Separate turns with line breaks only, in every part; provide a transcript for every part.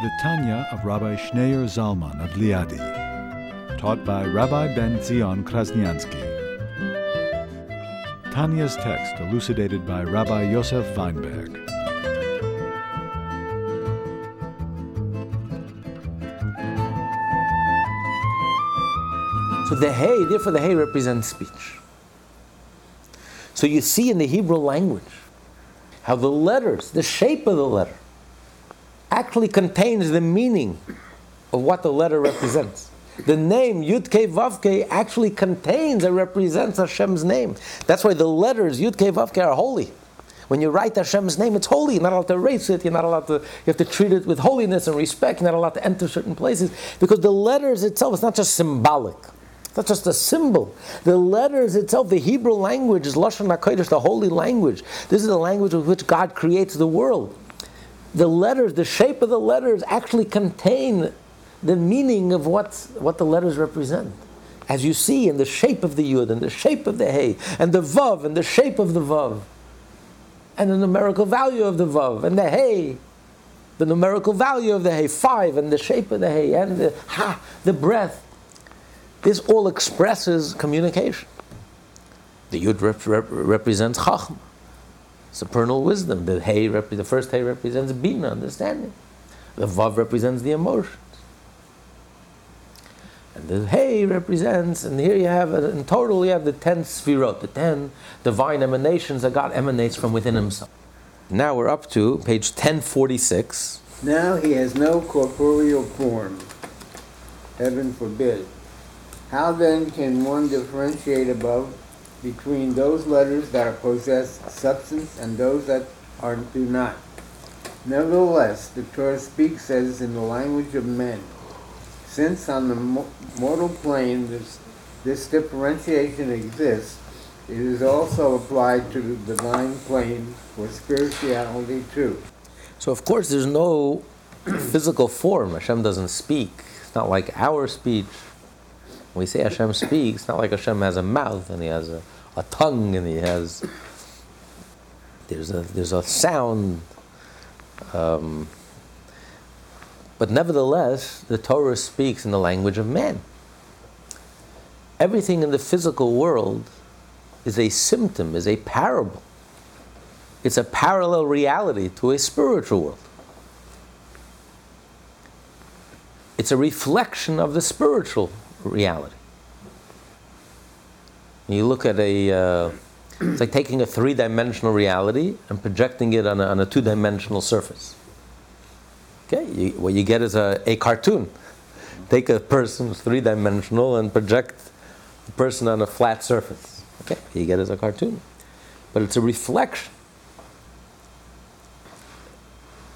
The Tanya of Rabbi Schneur Zalman of Liadi, taught by Rabbi Ben Zion Krasniansky. Tanya's text elucidated by Rabbi Yosef Weinberg.
So the hey, therefore the hey represents speech. So you see in the Hebrew language how the letters, the shape of the letter, actually contains the meaning of what the letter represents. The name Yud Kei Vav Kei actually contains and represents Hashem's name. That's why the letters Yud Kei Vav Kei are holy. When you write Hashem's name, it's holy. You're not allowed to erase it. You're not allowed to. You have to treat it with holiness and respect. You're not allowed to enter certain places because the letters itself is not just symbolic. It's not just a symbol. The letters itself, the Hebrew language is Lashon HaKodesh, the holy language. This is the language with which God creates the world. The letters, the shape of the letters actually contain the meaning of what, what the letters represent. As you see in the shape of the Yud and the shape of the Hey and the Vav and the shape of the Vav and the numerical value of the Vav and the Hey the numerical value of the Hey, five, and the shape of the Hey, and the Ha, the breath. This all expresses communication. The Yud rep- rep- represents Chachma, supernal wisdom. The Hey, rep- the first Hey represents Bina, understanding. The Vav represents the emotions. And the Hey represents, and here you have, in total, you have the ten Sfirot, the ten divine emanations that God emanates from within Himself. Now we're up to page 1046.
Now he has no corporeal form. Heaven forbid. How then can one differentiate above between those letters that possess substance and those that are, do not? Nevertheless, the Torah speaks as in the language of men. Since on the mo- mortal plane this, this differentiation exists, it is also applied to the divine plane for spirituality too.
So, of course, there's no physical form. Hashem doesn't speak. It's not like our speech. When we say Hashem speaks, not like Hashem has a mouth and he has a, a tongue and he has. There's a, there's a sound. Um, but nevertheless, the Torah speaks in the language of man. Everything in the physical world is a symptom, is a parable. It's a parallel reality to a spiritual world. It's a reflection of the spiritual reality. You look at a, uh, it's like taking a three dimensional reality and projecting it on a, on a two dimensional surface. Okay, you, what you get is a, a cartoon. Take a person three dimensional and project the person on a flat surface. Okay, you get is a cartoon. But it's a reflection.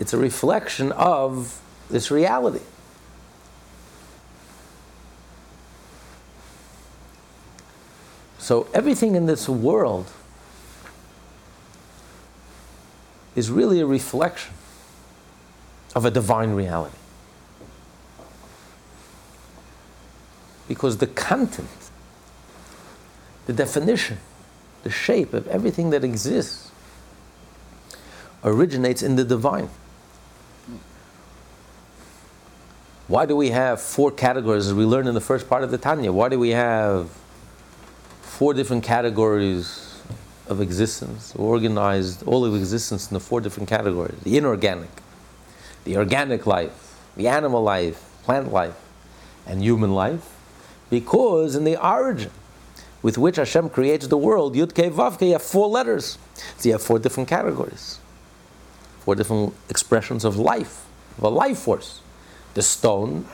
It's a reflection of this reality. So everything in this world is really a reflection of a divine reality. Because the content, the definition, the shape of everything that exists originates in the divine. Why do we have four categories as we learned in the first part of the Tanya? Why do we have four different categories of existence, organized all of existence in the four different categories the inorganic, the organic life, the animal life, plant life, and human life? Because in the origin with which Hashem creates the world, Yud Kei Vav Kei, you have four letters. So you have four different categories, four different expressions of life, of a life force. The stone,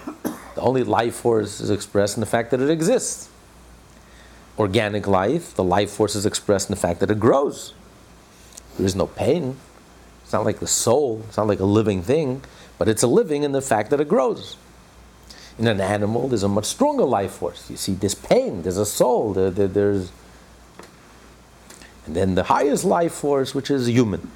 the only life force is expressed in the fact that it exists. Organic life, the life force is expressed in the fact that it grows. There is no pain. It's not like the soul, it's not like a living thing, but it's a living in the fact that it grows. In an animal, there's a much stronger life force. You see, there's pain, there's a soul, there, there, there's. And then the highest life force, which is human.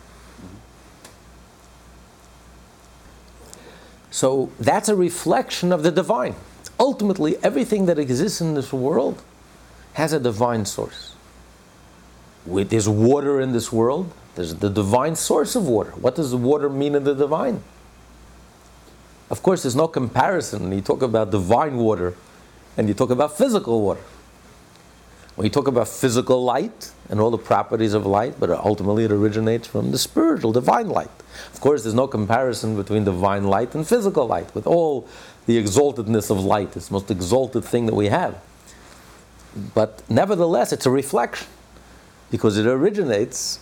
So that's a reflection of the divine. Ultimately, everything that exists in this world has a divine source. With there's water in this world, there's the divine source of water. What does the water mean in the divine? Of course, there's no comparison. You talk about divine water and you talk about physical water. When you talk about physical light and all the properties of light, but ultimately it originates from the spiritual, divine light. Of course, there's no comparison between divine light and physical light, with all the exaltedness of light. The most exalted thing that we have. But nevertheless, it's a reflection because it originates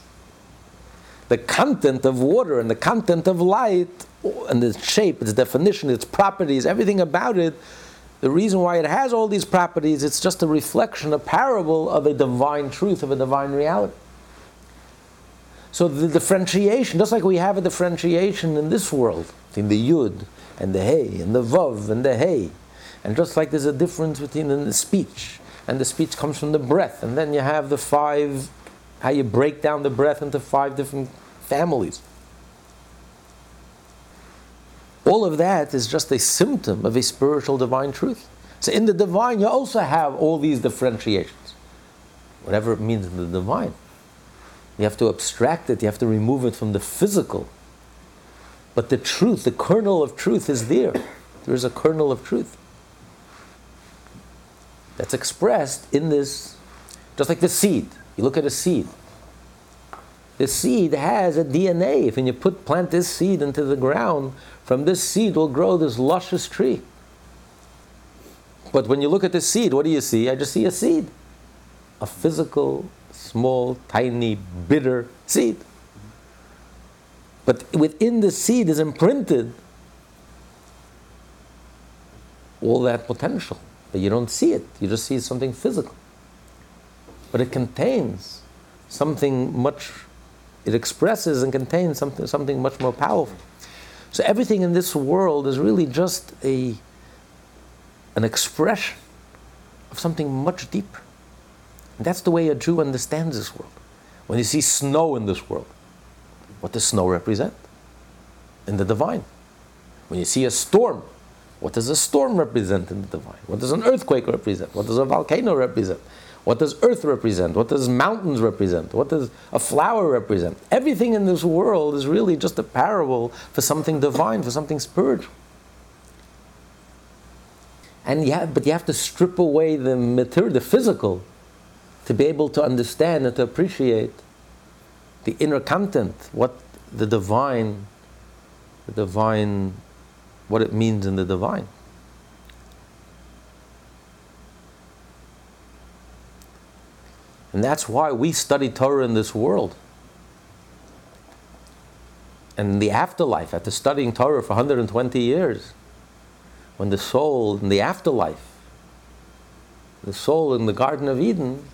the content of water and the content of light and its shape, its definition, its properties, everything about it. The reason why it has all these properties, it's just a reflection, a parable of a divine truth, of a divine reality. So the differentiation, just like we have a differentiation in this world, between the Yud and the Hey, and the Vav and the Hey, and just like there's a difference between the speech, and the speech comes from the breath, and then you have the five, how you break down the breath into five different families. All of that is just a symptom of a spiritual divine truth. So in the divine, you also have all these differentiations, whatever it means in the divine. You have to abstract it, you have to remove it from the physical. But the truth, the kernel of truth is there. There is a kernel of truth that's expressed in this, just like the seed. You look at a seed the seed has a DNA. If you put plant this seed into the ground, from this seed will grow this luscious tree. But when you look at the seed, what do you see? I just see a seed. A physical, small, tiny, bitter seed. But within the seed is imprinted all that potential. But you don't see it, you just see something physical. But it contains something much it expresses and contains something, something much more powerful. So everything in this world is really just a, an expression of something much deeper. And that's the way a Jew understands this world. When you see snow in this world, what does snow represent? In the divine. When you see a storm, what does a storm represent in the divine? What does an earthquake represent? What does a volcano represent? What does earth represent? What does mountains represent? What does a flower represent? Everything in this world is really just a parable for something divine, for something spiritual. And you have, but you have to strip away the material, the physical, to be able to understand and to appreciate the inner content, what the divine, the divine, what it means in the divine. And that's why we study Torah in this world. And in the afterlife, after studying Torah for 120 years, when the soul in the afterlife, the soul in the Garden of Eden,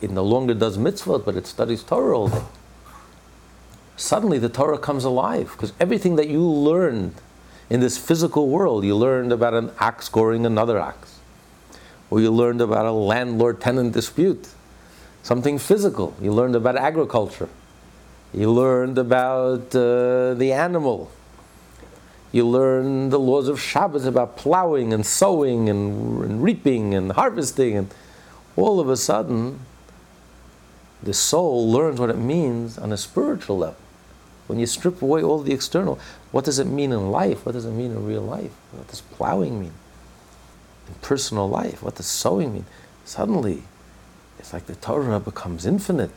it no longer does mitzvot, but it studies Torah all day. Suddenly the Torah comes alive because everything that you learned in this physical world, you learned about an ox scoring another ox, or you learned about a landlord tenant dispute something physical. You learned about agriculture. You learned about uh, the animal. You learned the laws of Shabbos about plowing and sowing and, and reaping and harvesting. And all of a sudden, the soul learns what it means on a spiritual level. When you strip away all the external, what does it mean in life? What does it mean in real life? What does plowing mean? In personal life, what does sowing mean? Suddenly, it's like the Torah becomes infinite.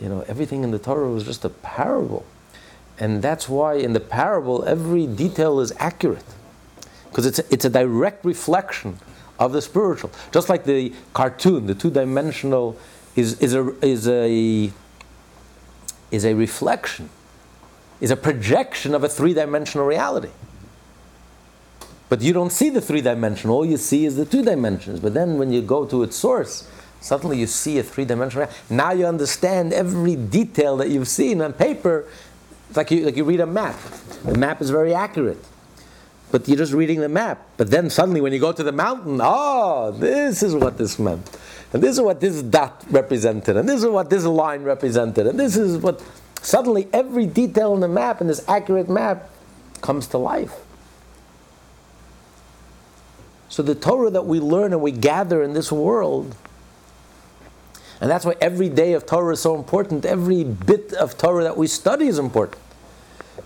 You know, everything in the Torah was just a parable. And that's why in the parable, every detail is accurate. Because it's, a, it's a direct reflection of the spiritual. Just like the cartoon, the two dimensional, is, is, a, is, a, is a reflection, is a projection of a three dimensional reality. But you don't see the three dimension, all you see is the two dimensions. But then when you go to its source, Suddenly you see a three dimensional. Now you understand every detail that you've seen on paper. It's like you, like you read a map. The map is very accurate. but you're just reading the map. But then suddenly, when you go to the mountain, oh, this is what this meant. And this is what this dot represented. And this is what this line represented. And this is what. Suddenly, every detail in the map, in this accurate map, comes to life. So, the Torah that we learn and we gather in this world, and that's why every day of Torah is so important, every bit of Torah that we study is important.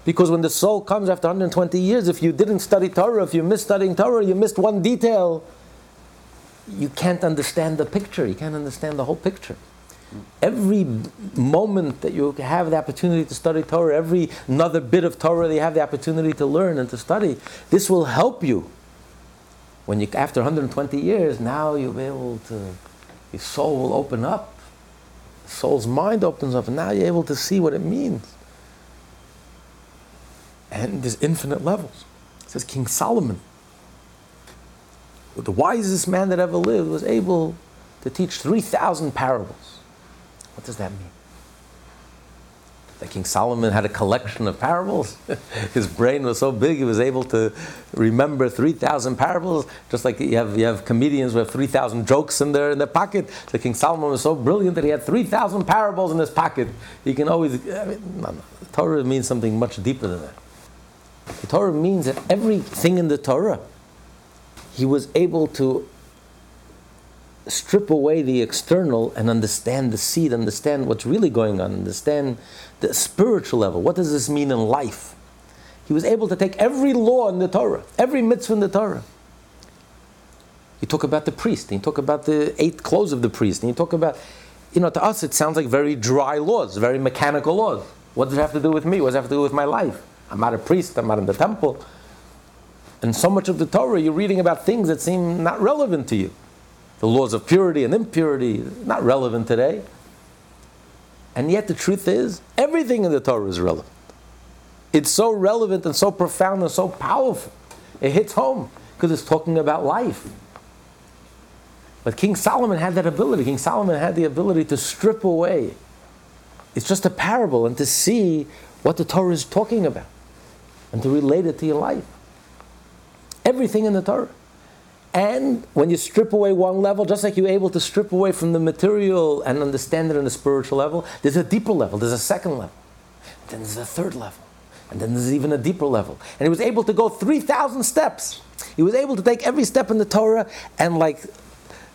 Because when the soul comes after 120 years, if you didn't study Torah, if you missed studying Torah, you missed one detail, you can't understand the picture. You can't understand the whole picture. Every moment that you have the opportunity to study Torah, every another bit of Torah that you have the opportunity to learn and to study, this will help you. When you, after 120 years, now you'll be able to, your soul will open up. Soul's mind opens up, and now you're able to see what it means. And there's infinite levels. It says King Solomon, the wisest man that ever lived, was able to teach 3,000 parables. What does that mean? That King Solomon had a collection of parables. His brain was so big he was able to remember 3,000 parables, just like you have, you have comedians with 3,000 jokes in their, in their pocket. The King Solomon was so brilliant that he had 3,000 parables in his pocket. He can always, I mean, no, no. Torah means something much deeper than that. The Torah means that everything in the Torah, he was able to strip away the external and understand the seed, understand what's really going on, understand the spiritual level. What does this mean in life? He was able to take every law in the Torah, every mitzvah in the Torah. You talk about the priest, and you talk about the eight clothes of the priest, and you talk about, you know, to us it sounds like very dry laws, very mechanical laws. What does it have to do with me? What does it have to do with my life? I'm not a priest, I'm not in the temple. And so much of the Torah, you're reading about things that seem not relevant to you. The laws of purity and impurity, not relevant today. And yet the truth is, everything in the Torah is relevant. It's so relevant and so profound and so powerful. It hits home because it's talking about life. But King Solomon had that ability. King Solomon had the ability to strip away. It's just a parable and to see what the Torah is talking about and to relate it to your life. Everything in the Torah. And when you strip away one level, just like you're able to strip away from the material and understand it on the spiritual level, there's a deeper level, there's a second level, then there's a third level, and then there's even a deeper level. And he was able to go 3,000 steps. He was able to take every step in the Torah and like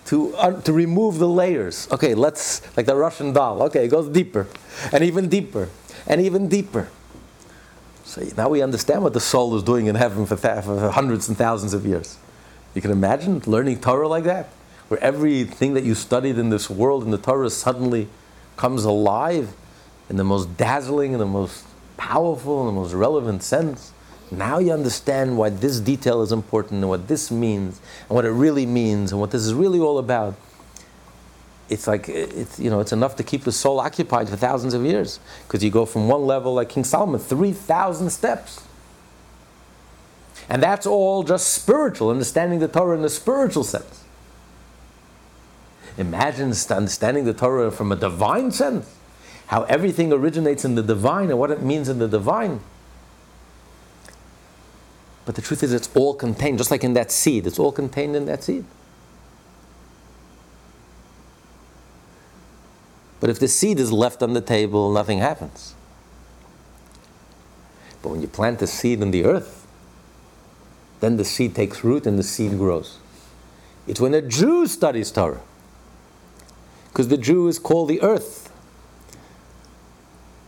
to, uh, to remove the layers. Okay, let's, like the Russian doll. Okay, it goes deeper and even deeper and even deeper. So now we understand what the soul is doing in heaven for, th- for hundreds and thousands of years. You can imagine learning Torah like that, where everything that you studied in this world in the Torah suddenly comes alive in the most dazzling and the most powerful and the most relevant sense. Now you understand why this detail is important and what this means and what it really means and what this is really all about. It's like it's you know it's enough to keep the soul occupied for thousands of years because you go from one level like King Solomon, three thousand steps. And that's all just spiritual, understanding the Torah in the spiritual sense. Imagine understanding the Torah from a divine sense, how everything originates in the divine and what it means in the divine. But the truth is, it's all contained, just like in that seed, it's all contained in that seed. But if the seed is left on the table, nothing happens. But when you plant the seed in the earth, then the seed takes root and the seed grows. It's when a Jew studies Torah, because the Jew is called the earth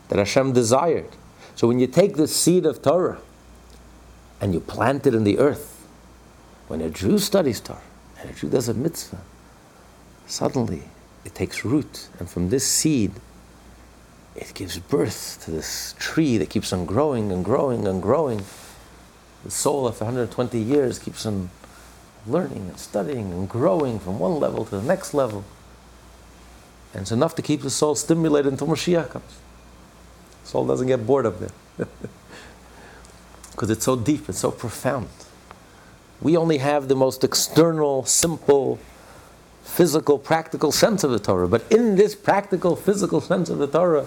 that Hashem desired. So when you take the seed of Torah and you plant it in the earth, when a Jew studies Torah and a Jew does a mitzvah, suddenly it takes root, and from this seed, it gives birth to this tree that keeps on growing and growing and growing. The soul, after 120 years, keeps on learning and studying and growing from one level to the next level. And it's enough to keep the soul stimulated until Mashiach comes. The soul doesn't get bored of there. Because it's so deep, it's so profound. We only have the most external, simple, physical, practical sense of the Torah. But in this practical, physical sense of the Torah,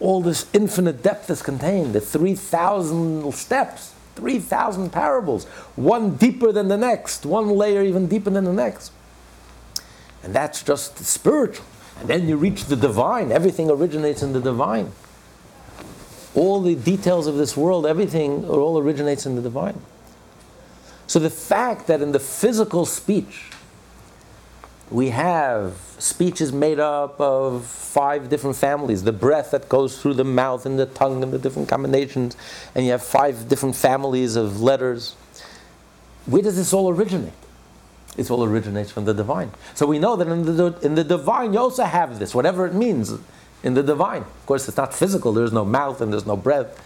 all this infinite depth is contained, the 3,000 steps. 3,000 parables, one deeper than the next, one layer even deeper than the next. And that's just spiritual. And then you reach the divine. Everything originates in the divine. All the details of this world, everything, all originates in the divine. So the fact that in the physical speech, we have speech is made up of five different families. The breath that goes through the mouth and the tongue and the different combinations. And you have five different families of letters. Where does this all originate? It all originates from the divine. So we know that in the, in the divine you also have this whatever it means in the divine. Of course it's not physical. There's no mouth and there's no breath.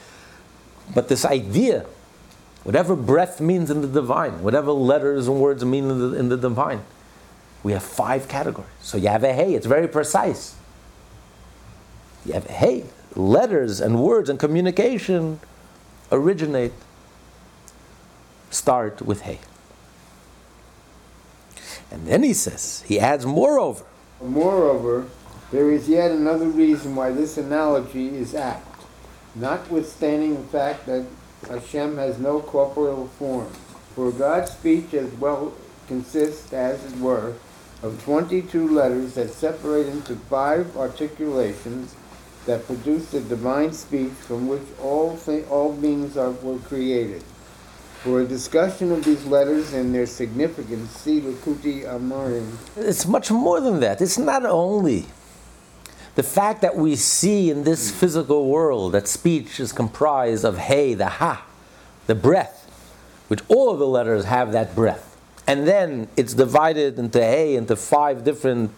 But this idea whatever breath means in the divine whatever letters and words mean in the, in the divine we have five categories. So you have a hey, it's very precise. You have hey, letters and words and communication originate, start with hey. And then he says, he adds, moreover.
Moreover, there is yet another reason why this analogy is apt, notwithstanding the fact that Hashem has no corporeal form. For God's speech as well consists, as it were, of 22 letters that separate into five articulations that produce the divine speech from which all, all beings are, were created. For a discussion of these letters and their significance, see Likutei Amarim.
It's much more than that. It's not only the fact that we see in this physical world that speech is comprised of hey, the ha, the breath, which all of the letters have that breath and then it's divided into hey into five different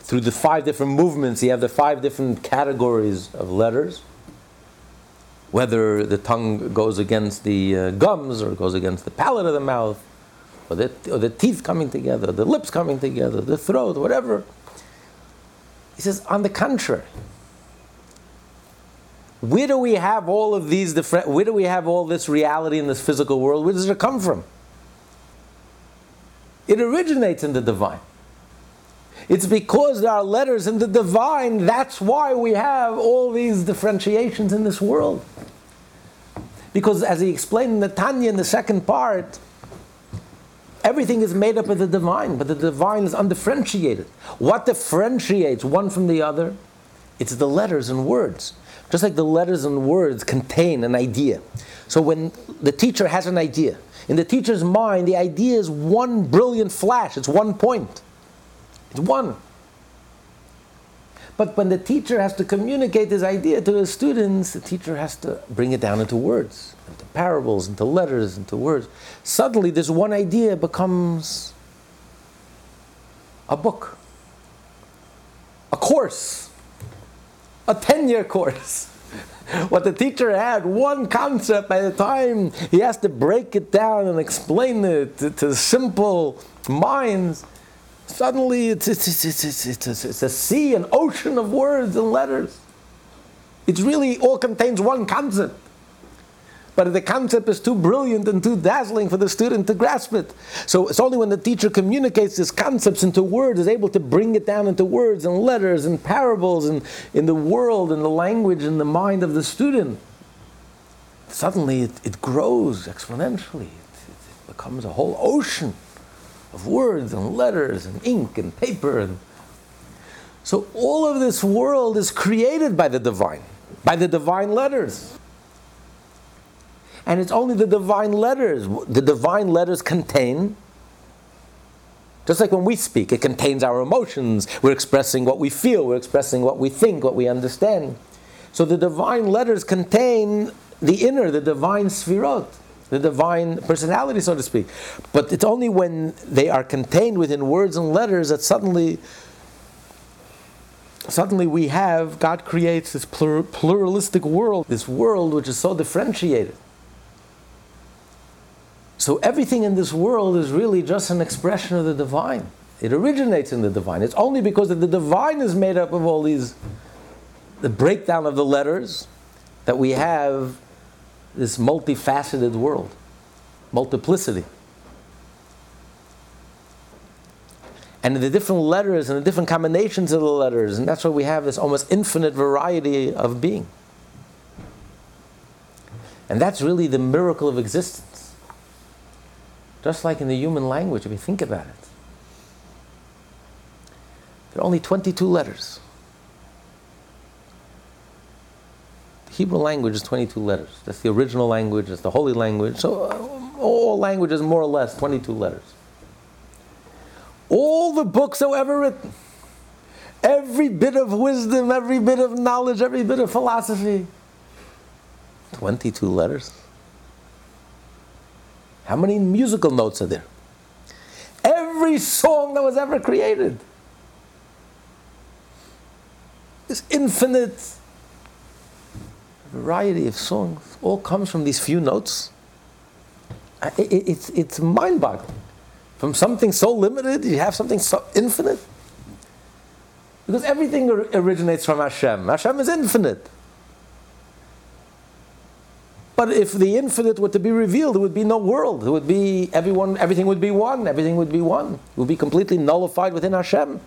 through the five different movements you have the five different categories of letters. Whether the tongue goes against the uh, gums or goes against the palate of the mouth or the, or the teeth coming together the lips coming together the throat whatever. He says on the contrary where do we have all of these different where do we have all this reality in this physical world? Where does it come from it originates in the divine. It's because there are letters in the divine, that's why we have all these differentiations in this world. Because as he explained in the Tanya in the second part, everything is made up of the divine, but the divine is undifferentiated. What differentiates one from the other? It's the letters and words. Just like the letters and words contain an idea. So when the teacher has an idea, in the teacher's mind, the idea is one brilliant flash, it's one point. It's one. But when the teacher has to communicate this idea to his students, the teacher has to bring it down into words, into parables, into letters, into words. Suddenly, this one idea becomes a book, a course, a 10 year course. What the teacher had, one concept by the time. He has to break it down and explain it to, to simple minds, suddenly it's, it's, it's, it's, it's, it's, it's a sea, an ocean of words and letters. It really all contains one concept but the concept is too brilliant and too dazzling for the student to grasp it. So it's only when the teacher communicates these concepts into words, is able to bring it down into words and letters and parables and in the world and the language and the mind of the student. Suddenly it, it grows exponentially. It, it becomes a whole ocean of words and letters and ink and paper and so all of this world is created by the divine, by the divine letters and it's only the divine letters. The divine letters contain, just like when we speak, it contains our emotions. We're expressing what we feel, we're expressing what we think, what we understand. So the divine letters contain the inner, the divine sphirot, the divine personality, so to speak. But it's only when they are contained within words and letters that suddenly suddenly we have God creates this pluralistic world, this world which is so differentiated. So everything in this world is really just an expression of the divine. It originates in the divine. It's only because the divine is made up of all these, the breakdown of the letters, that we have this multifaceted world, multiplicity. And the different letters and the different combinations of the letters, and that's why we have this almost infinite variety of being. And that's really the miracle of existence. Just like in the human language, if you think about it. There are only 22 letters. The Hebrew language is 22 letters. That's the original language, that's the holy language. So uh, all languages, more or less, 22 letters. All the books ever written, every bit of wisdom, every bit of knowledge, every bit of philosophy, 22 letters. How many musical notes are there? Every song that was ever created. This infinite variety of songs all comes from these few notes. It's, it's mind boggling. From something so limited, you have something so infinite. Because everything originates from Hashem. Hashem is infinite. But if the infinite were to be revealed, there would be no world. It would be everyone, everything would be one. Everything would be one. It would be completely nullified within Hashem.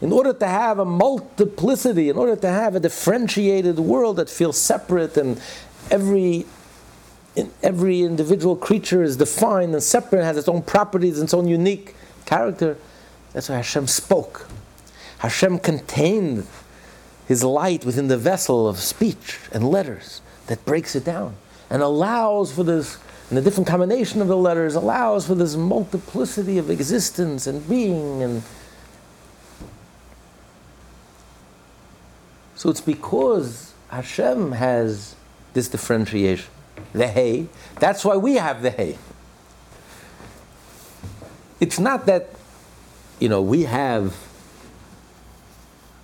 In order to have a multiplicity, in order to have a differentiated world that feels separate and every every individual creature is defined and separate, has its own properties, its own unique character. That's why Hashem spoke. Hashem contained His light within the vessel of speech and letters that breaks it down and allows for this, and the different combination of the letters allows for this multiplicity of existence and being and so it's because Hashem has this differentiation, the hay. That's why we have the hay. It's not that, you know, we have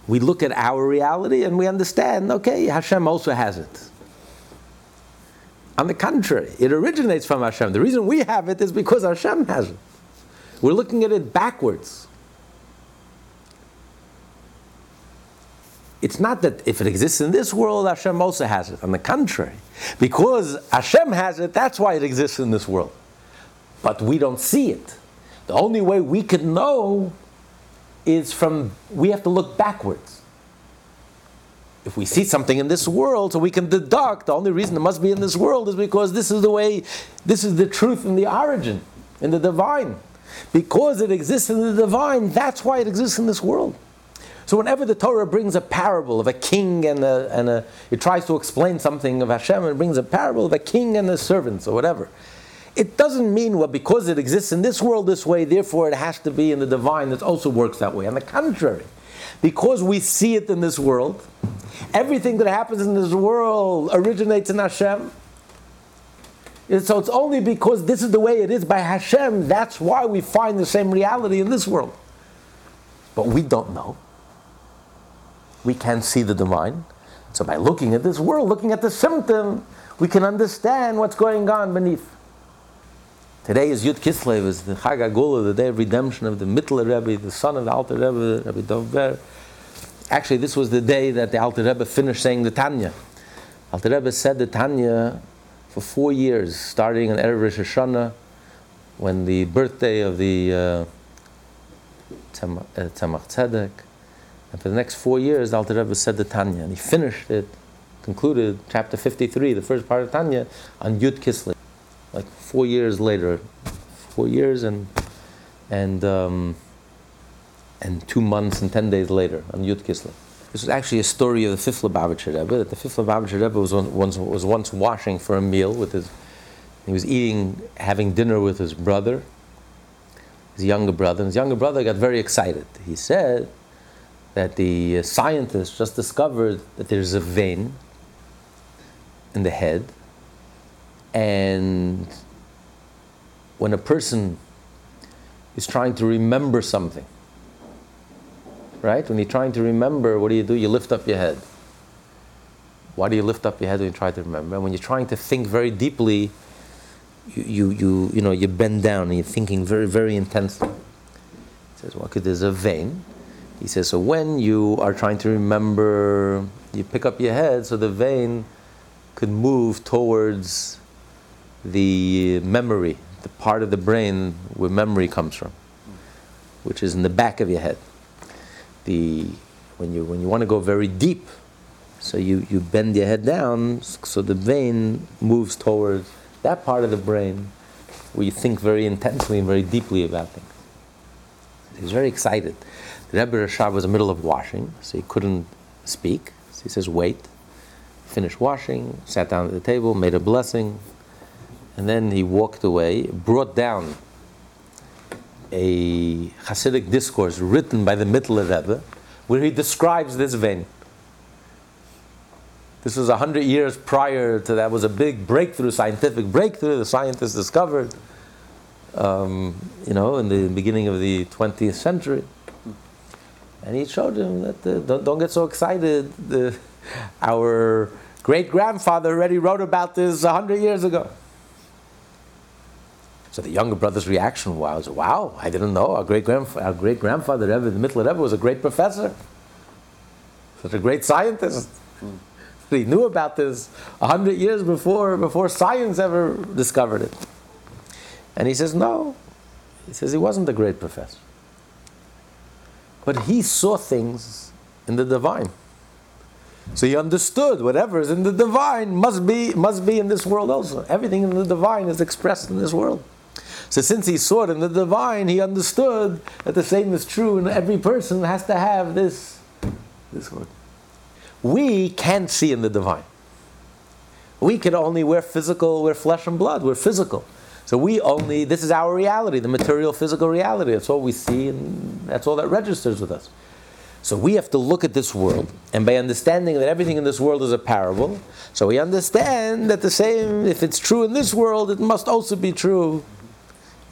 we look at our reality and we understand, okay, Hashem also has it. On the contrary, it originates from Hashem. The reason we have it is because Hashem has it. We're looking at it backwards. It's not that if it exists in this world, Hashem also has it. On the contrary, because Hashem has it, that's why it exists in this world. But we don't see it. The only way we can know is from, we have to look backwards if we see something in this world, so we can deduct the only reason it must be in this world is because this is the way, this is the truth in the origin, in the divine. Because it exists in the divine, that's why it exists in this world. So whenever the Torah brings a parable of a king and a, and a it tries to explain something of Hashem and brings a parable of a king and his servants or whatever, it doesn't mean well because it exists in this world this way, therefore it has to be in the divine that also works that way. On the contrary, because we see it in this world, everything that happens in this world originates in Hashem. So it's only because this is the way it is by Hashem, that's why we find the same reality in this world. But we don't know. We can't see the divine. So by looking at this world, looking at the symptom, we can understand what's going on beneath. Today is Yud Kislev, is the Chag HaGula, the day of redemption of the Mittler Rebbe, the son of the Alter Rebbe, Rebbe DovBer. Actually, this was the day that the Alter Rebbe finished saying the Tanya. Alter Rebbe said the Tanya for four years, starting on Erev Rosh Hashanah, when the birthday of the uh, uh, Tzedek, and for the next four years, the Alter Rebbe said the Tanya, and he finished it, concluded chapter 53, the first part of Tanya, on Yud Kislev. Like four years later, four years and and um, and two months and ten days later on Yud Kislev. This was actually a story of the fifth Lubavitcher Rebbe. That the fifth Lubavitcher Rebbe was once was once washing for a meal with his. He was eating, having dinner with his brother, his younger brother. And his younger brother got very excited. He said that the uh, scientists just discovered that there's a vein in the head and when a person is trying to remember something, right? When you're trying to remember, what do you do? You lift up your head. Why do you lift up your head when you try to remember? And when you're trying to think very deeply, you, you, you, you know, you bend down and you're thinking very, very intensely. He says, well, there's a vein. He says, so when you are trying to remember, you pick up your head so the vein could move towards the memory, the part of the brain where memory comes from, which is in the back of your head. The, when, you, when you want to go very deep, So you, you bend your head down so the vein moves towards that part of the brain where you think very intensely and very deeply about things. He's very excited. The Rebbe Rashab was in the middle of washing, so he couldn't speak. So he says, wait. Finished washing, sat down at the table, made a blessing, and then he walked away, brought down a Hasidic discourse written by the Mittler Rebbe, where he describes this vein. This was a hundred years prior to that. Was a big breakthrough, scientific breakthrough. The scientists discovered, um, you know, in the beginning of the 20th century. And he showed him that the, don't, don't, get so excited. The, our great grandfather already wrote about this a hundred years ago. So the younger brother's reaction was, "Wow, I didn't know our great our great grandfather Rebbe, the Mittler Rebbe, was a great professor, such a great scientist. Mm. He knew about this a hundred years before before science ever discovered it." And he says, "No," he says he wasn't a great professor, but he saw things in the divine. So he understood whatever is in the divine must be must be in this world also. Everything in the divine is expressed in this world. So since he saw it in the divine, he understood that the same is true, and every person has to have this, this word. We can't see in the divine. We can only, we're physical, we're flesh and blood, we're physical. So we only, this is our reality, the material physical reality. That's all we see, and that's all that registers with us. So we have to look at this world, and by understanding that everything in this world is a parable, so we understand that the same, if it's true in this world, it must also be true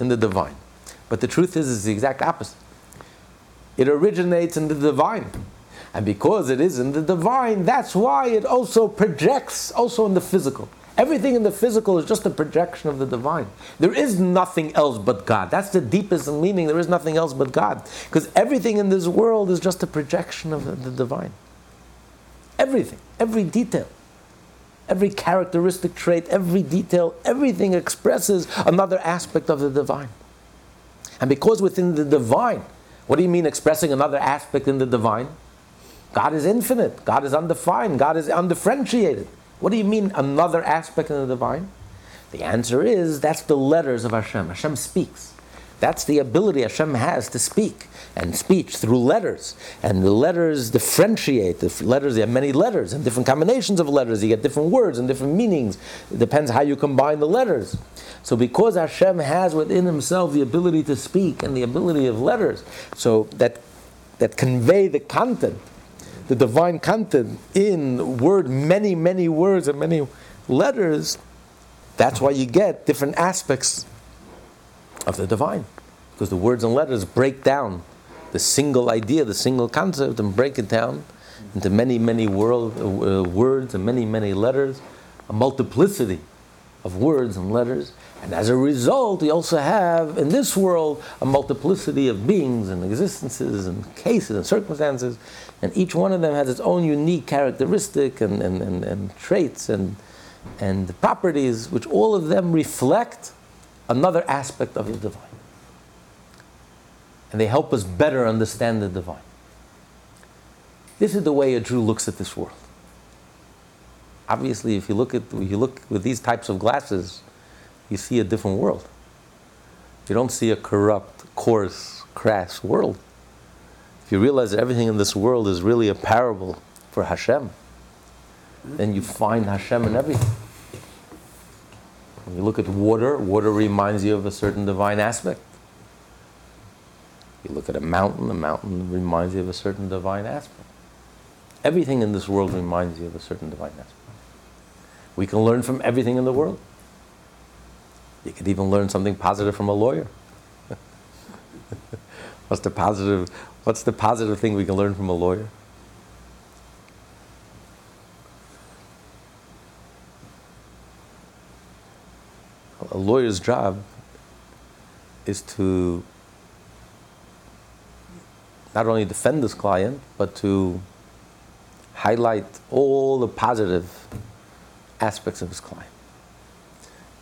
in the divine. But the truth is, it's the exact opposite. It originates in the divine. And because it is in the divine, that's why it also projects also in the physical. Everything in the physical is just a projection of the divine. There is nothing else but God. That's the deepest meaning. There is nothing else but God. Because everything in this world is just a projection of the, the divine. Everything, every detail. Every characteristic trait, every detail, everything expresses another aspect of the divine. And because within the divine, what do you mean expressing another aspect in the divine? God is infinite, God is undefined, God is undifferentiated. What do you mean another aspect in the divine? The answer is that's the letters of Hashem. Hashem speaks. That's the ability Hashem has to speak and speech through letters. And the letters differentiate. The letters, you have many letters and different combinations of letters. You get different words and different meanings. It depends how you combine the letters. So because Hashem has within himself the ability to speak and the ability of letters, so that that convey the content, the divine content in word, many, many words and many letters, that's why you get different aspects of the divine. Because the words and letters break down the single idea, the single concept, and break it down into many, many world, uh, words and many, many letters, a multiplicity of words and letters. And as a result, we also have in this world a multiplicity of beings and existences and cases and circumstances. And each one of them has its own unique characteristic and, and, and, and traits and, and properties, which all of them reflect another aspect of the divine. And they help us better understand the divine. This is the way a Jew looks at this world. Obviously, if you look at if you look with these types of glasses, you see a different world. You don't see a corrupt, coarse, crass world. If you realize that everything in this world is really a parable for Hashem, then you find Hashem in everything. When you look at water, water reminds you of a certain divine aspect. You look at a mountain, a mountain reminds you of a certain divine aspect. Everything in this world reminds you of a certain divine aspect. We can learn from everything in the world. You could even learn something positive from a lawyer. what's the positive what's the positive thing we can learn from a lawyer? A lawyer's job is to not only defend this client, but to highlight all the positive aspects of his client.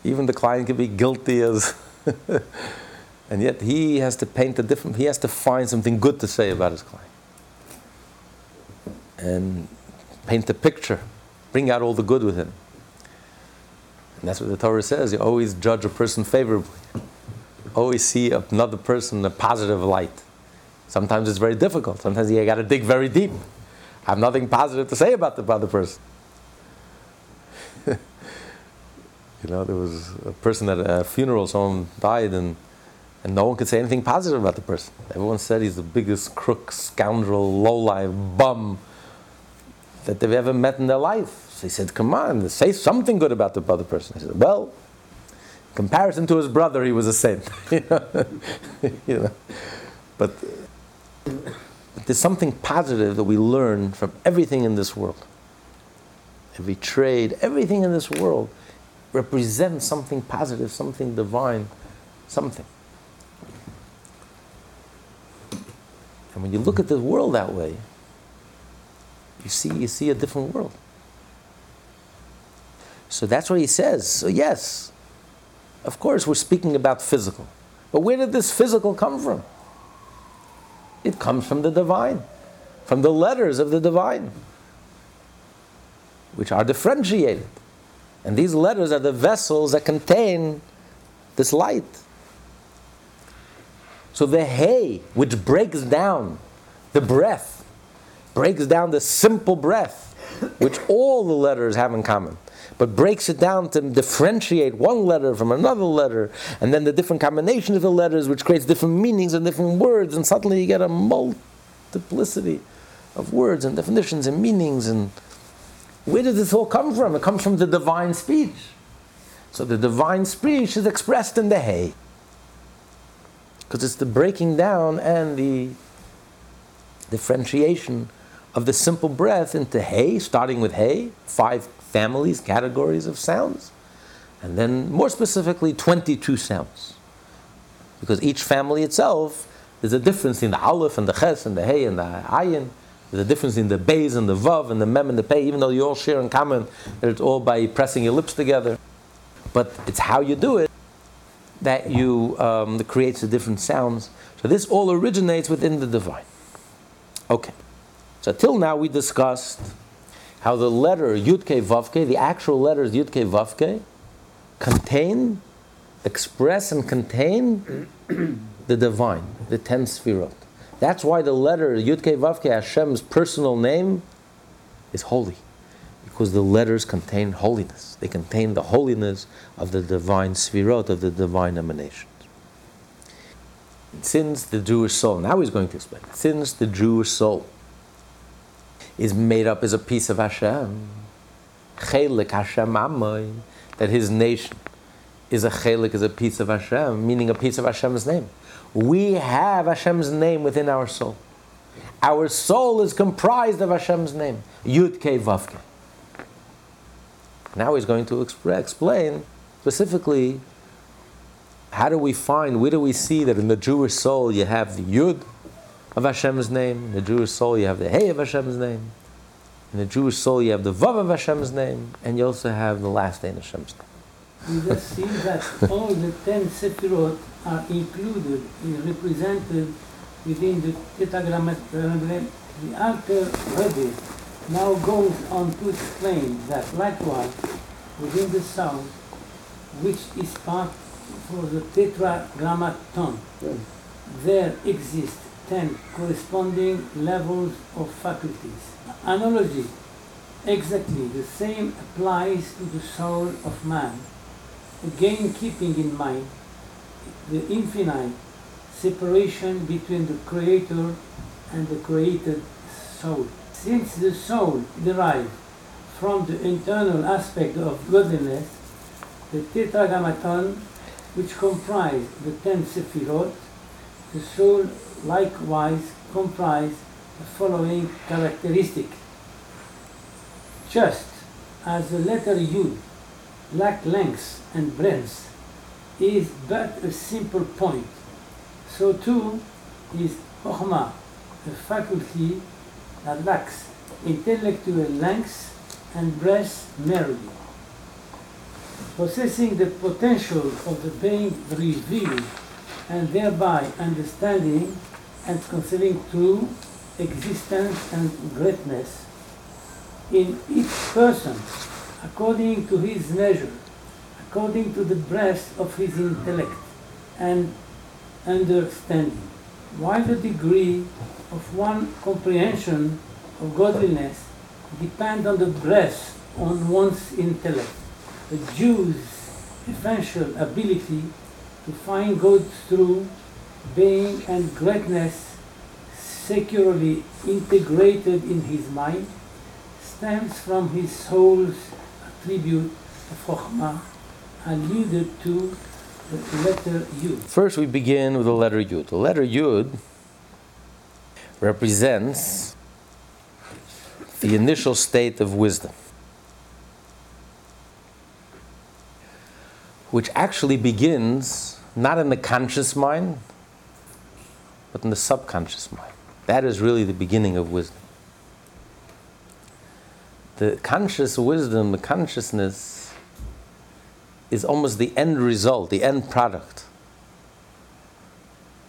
Even the client can be guilty as, and yet he has to paint a different, he has to find something good to say about his client. And paint the picture, bring out all the good within. And that's what the Torah says. You always judge a person favorably. Always see another person in a positive light. Sometimes it's very difficult. Sometimes you got to dig very deep. I have nothing positive to say about the person. you know, there was a person at a funeral, someone died, and, and no one could say anything positive about the person. Everyone said he's the biggest crook, scoundrel, lowlife, bum that they've ever met in their life. So he said, Come on, say something good about the other person. He said, Well, in comparison to his brother, he was a saint. you, know? you know? But there's something positive that we learn from everything in this world. Every trade, everything in this world represents something positive, something divine, something. And when you look at the world that way, you see, you see a different world. So that's what he says. So, yes, of course, we're speaking about physical. But where did this physical come from? It comes from the divine, from the letters of the divine, which are differentiated. And these letters are the vessels that contain this light. So the hay, which breaks down the breath, breaks down the simple breath, which all the letters have in common but breaks it down to differentiate one letter from another letter, and then the different combinations of the letters, which creates different meanings and different words, and suddenly you get a multiplicity of words and definitions and meanings. And where did this all come from? It comes from the divine speech. So the divine speech is expressed in the hay. Because it's the breaking down and the differentiation of the simple breath into hay, starting with hay, five families, categories of sounds, and then more specifically, 22 sounds. Because each family itself, there's a difference in the aleph and the ches and the hey and the ayin. There's a difference in the bays and the vav and the mem and the pei, even though you all share in common that it's all by pressing your lips together. But it's how you do it that you um, that creates the different sounds. So this all originates within the divine. Okay. So till now we discussed how the letter Yudke Vavke, the actual letters Yudke Vavke, contain, express and contain the divine, the ten sfirot. That's why the letter Yudke Vavke, Hashem's personal name, is holy. Because the letters contain holiness. They contain the holiness of the divine sfirot, of the divine emanations. Since the Jewish soul, now he's going to explain, since the Jewish soul is made up as a piece of Hashem. Chelik Hashem Amoy, that his nation is a chelik, is a piece of Hashem, meaning a piece of Hashem's name. We have Hashem's name within our soul. Our soul is comprised of Hashem's name, Yud Ke Vav Now he's going to exp- explain specifically how do we find, where do we see that in the Jewish soul you have the Yud, of Hashem's name. In the Jewish soul, you have the Hey of Hashem's name. In the Jewish soul, you have the Vav of Hashem's name, and you also have the last day of Hashem's
name. We just see that all the ten Sefirot are included, in represented within the Tetragrammaton. The Alter Rebbe now goes on to explain that likewise within the sound, which is part for the Tetragrammaton, there exists 10 corresponding levels of faculties. Analogy. Exactly the same applies to the soul of man. Again, keeping in mind the infinite separation between the creator and the created soul. Since the soul derives from the internal aspect of godliness, the Tetragrammaton, which comprise the ten Sephirot, the soul likewise comprise the following characteristic. Just as the letter Yud lack length and breadth, is but a simple point, so too is Chokhmah, a faculty that lacks intellectual length and breadth merely. Possessing the potential of the being revealed and thereby understanding and conceiving true existence and greatness. in each person according to his measure, according to the breadth of his intellect and understanding. While the degree of one comprehension of godliness depend on the breadth on one's intellect. The Jew's essential ability to find God through being and greatness securely integrated in his mind stems from his soul's attribute of Chokhmah alluded to the letter Yud.
First, we begin with the letter Yud. The letter Yud represents the initial state of wisdom, which actually begins not in the conscious mind, but in the subconscious mind. That is really the beginning of wisdom. The conscious wisdom, the consciousness, is almost the end result, the end product.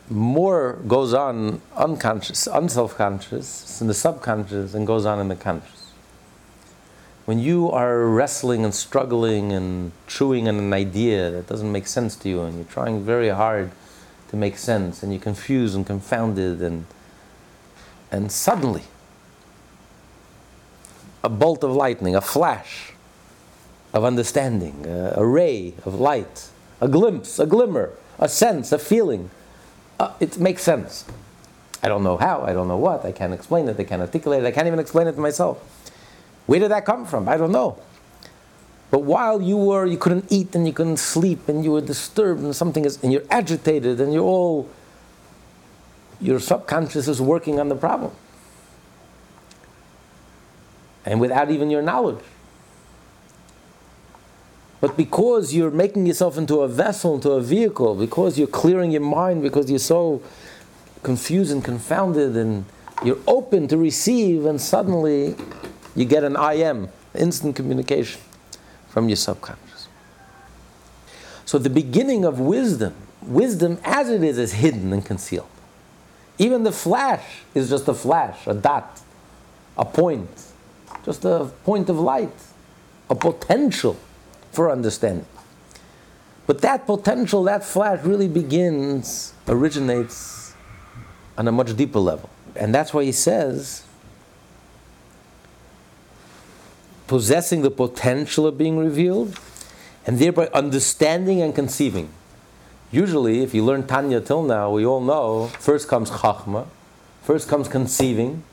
More goes on unconscious, unself-conscious, in the subconscious, and goes on in the conscious. When you are wrestling and struggling and chewing on an idea that doesn't make sense to you, and you're trying very hard to make sense, and you're confused and confounded, and and suddenly, a bolt of lightning, a flash of understanding, a, a ray of light, a glimpse, a glimmer, a sense, a feeling. Uh, it makes sense. I don't know how, I don't know what, I can't explain it, I can't articulate it, I can't even explain it to myself. Where did that come from? I don't know. But while you were, you couldn't eat and you couldn't sleep and you were disturbed and something is, and you're agitated and you're all, your subconscious is working on the problem. And without even your knowledge. But because you're making yourself into a vessel, into a vehicle, because you're clearing your mind, because you're so confused and confounded, and you're open to receive, and suddenly you get an IM, instant communication from your subconscious. So the beginning of wisdom, wisdom as it is, is hidden and concealed. Even the flash is just a flash, a dot, a point, just a point of light, a potential for understanding. But that potential, that flash really begins, originates on a much deeper level. And that's why he says, possessing the potential of being revealed, and thereby understanding and conceiving. Usually, if you learn Tanya till now, we all know first comes Chachma, first comes conceiving,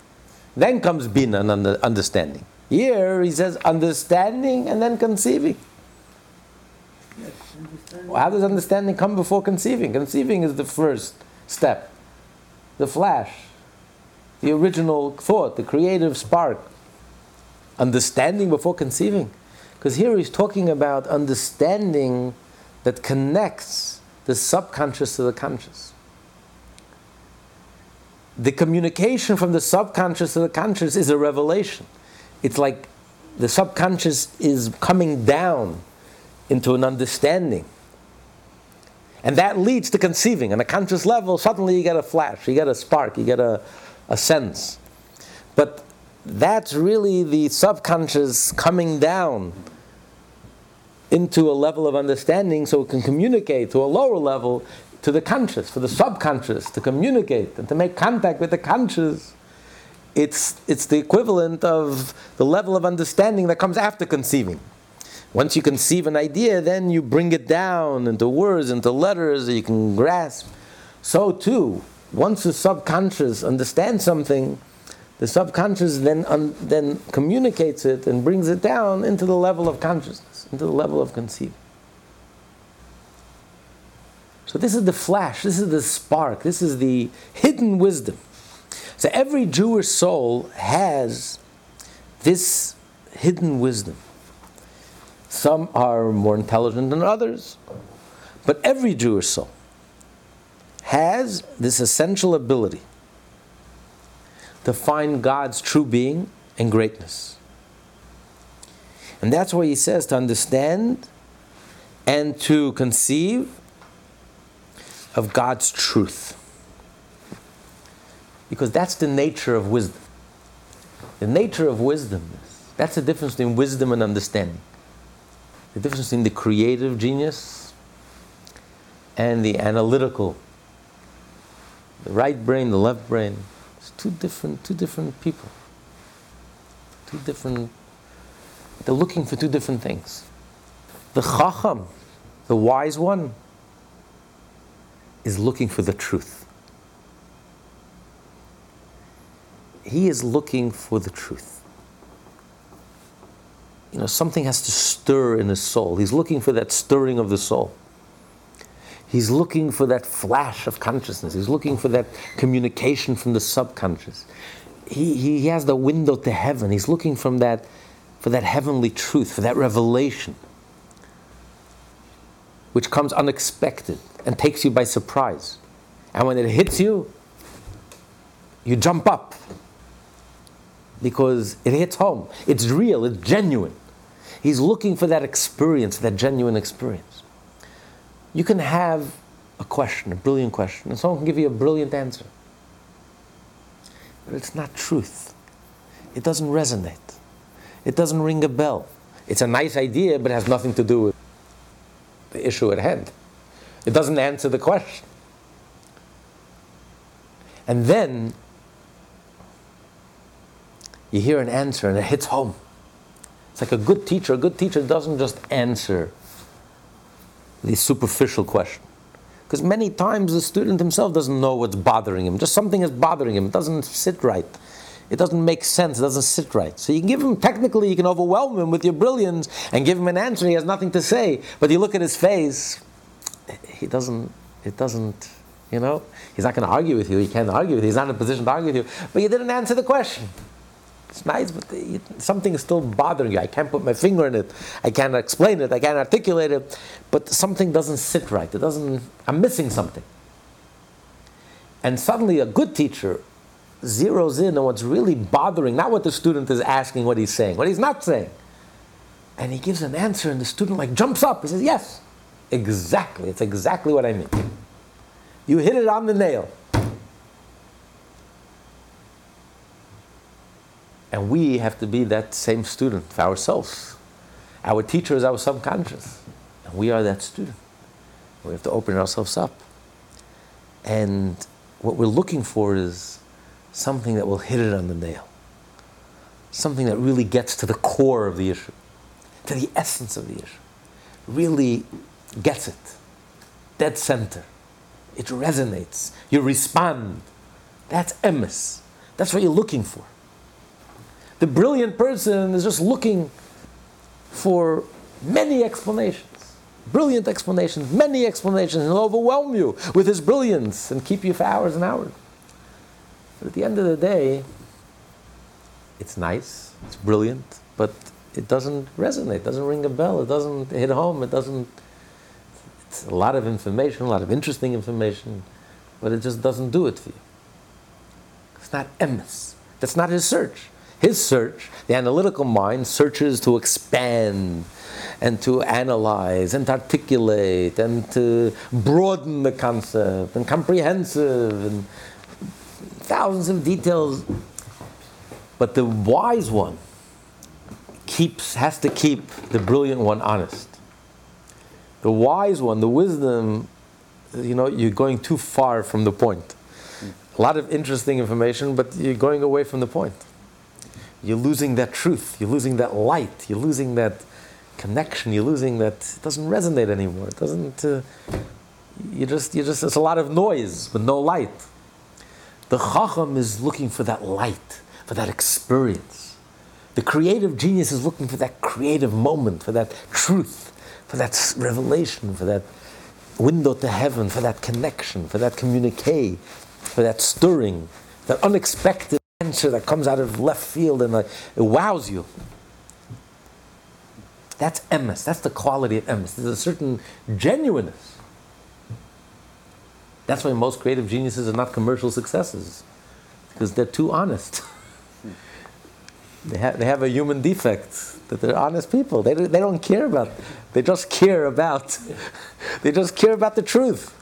then comes Bina and understanding. Here he says understanding and then conceiving.
Yes.
How does understanding come before conceiving? Conceiving is the first step, the flash, the original thought, the creative spark. Understanding before conceiving. Because here he's talking about understanding that connects the subconscious to the conscious. The communication from the subconscious to the conscious is a revelation. It's like the subconscious is coming down into an understanding. And that leads to conceiving. On a conscious level, suddenly you get a flash, you get a spark, you get a, a sense. But that's really the subconscious coming down into a level of understanding so it can communicate to a lower level to the conscious, for the subconscious to communicate and to make contact with the conscious. It's, it's the equivalent of the level of understanding that comes after conceiving. Once you conceive an idea, then you bring it down into words, into letters that you can grasp. So too, once the subconscious understands something, the subconscious then, un, then communicates it and brings it down into the level of consciousness, into the level of conceiving. So this is the flash, this is the spark, this is the hidden wisdom. So every Jewish soul has this hidden wisdom. Some are more intelligent than others, but every Jewish soul has this essential ability to find God's true being and greatness. And that's why he says to understand and to conceive of God's truth. Because that's the nature of wisdom. The nature of wisdom is That's the difference between wisdom and understanding. The difference between the creative genius and the analytical. The right brain, the left brain. Two different, two different people. Two different. They're looking for two different things. The chacham, the wise one, is looking for the truth. He is looking for the truth. You know, something has to stir in his soul. He's looking for that stirring of the soul. He's looking for that flash of consciousness. He's looking for that communication from the subconscious. He, he has the window to heaven. He's looking from that, for that heavenly truth, for that revelation, which comes unexpected and takes you by surprise. And when it hits you, you jump up because it hits home. It's real, it's genuine. He's looking for that experience, that genuine experience. You can have a question, a brilliant question, and someone can give you a brilliant answer. But it's not truth. It doesn't resonate. It doesn't ring a bell. It's a nice idea, but it has nothing to do with the issue at hand. It doesn't answer the question. And then you hear an answer and it hits home. It's like a good teacher. A good teacher doesn't just answer the superficial question. Because many times the student himself doesn't know what's bothering him. Just something is bothering him. It doesn't sit right. It doesn't make sense. It doesn't sit right. So you can give him, technically, you can overwhelm him with your brilliance and give him an answer. He has nothing to say. But you look at his face, he doesn't, it doesn't, you know, he's not going to argue with you. He can't argue with you. He's not in a position to argue with you. But you didn't answer the question. It's nice, but something is still bothering you. I can't put my finger in it. I can't explain it. I can't articulate it. But something doesn't sit right. It doesn't. I'm missing something. And suddenly, a good teacher zeroes in on what's really bothering, not what the student is asking, what he's saying, what he's not saying. And he gives an answer, and the student like jumps up. He says, "Yes, exactly. It's exactly what I mean. You hit it on the nail." And we have to be that same student for ourselves. Our teacher is our subconscious, and we are that student. We have to open ourselves up. And what we're looking for is something that will hit it on the nail, something that really gets to the core of the issue, to the essence of the issue, really gets it, dead center. It resonates. You respond. That's emes. That's what you're looking for. The brilliant person is just looking for many explanations. Brilliant explanations, many explanations, and overwhelm you with his brilliance and keep you for hours and hours. But at the end of the day, it's nice, it's brilliant, but it doesn't resonate, it doesn't ring a bell, it doesn't hit home, it doesn't. It's a lot of information, a lot of interesting information, but it just doesn't do it for you. It's not emes. That's not his search. His search, the analytical mind, searches to expand and to analyze and articulate and to broaden the concept and comprehensive and thousands of details. But the wise one keeps has to keep the brilliant one honest. The wise one, the wisdom, you know, you're going too far from the point. A lot of interesting information, but you're going away from the point you're losing that truth, you're losing that light, you're losing that connection, you're losing that, it doesn't resonate anymore. It doesn't, uh, you just, you just, it's a lot of noise with no light. The Chacham is looking for that light, for that experience. The creative genius is looking for that creative moment, for that truth, for that revelation, for that window to heaven, for that connection, for that communique, for that stirring, that unexpected answer that comes out of left field and like, it wows you. That's emes. That's the quality of emes. There's a certain genuineness. That's why most creative geniuses are not commercial successes, because they're too honest. they, have, they have a human defect that they're honest people. They, they don't care about. They just care about. they just care about the truth.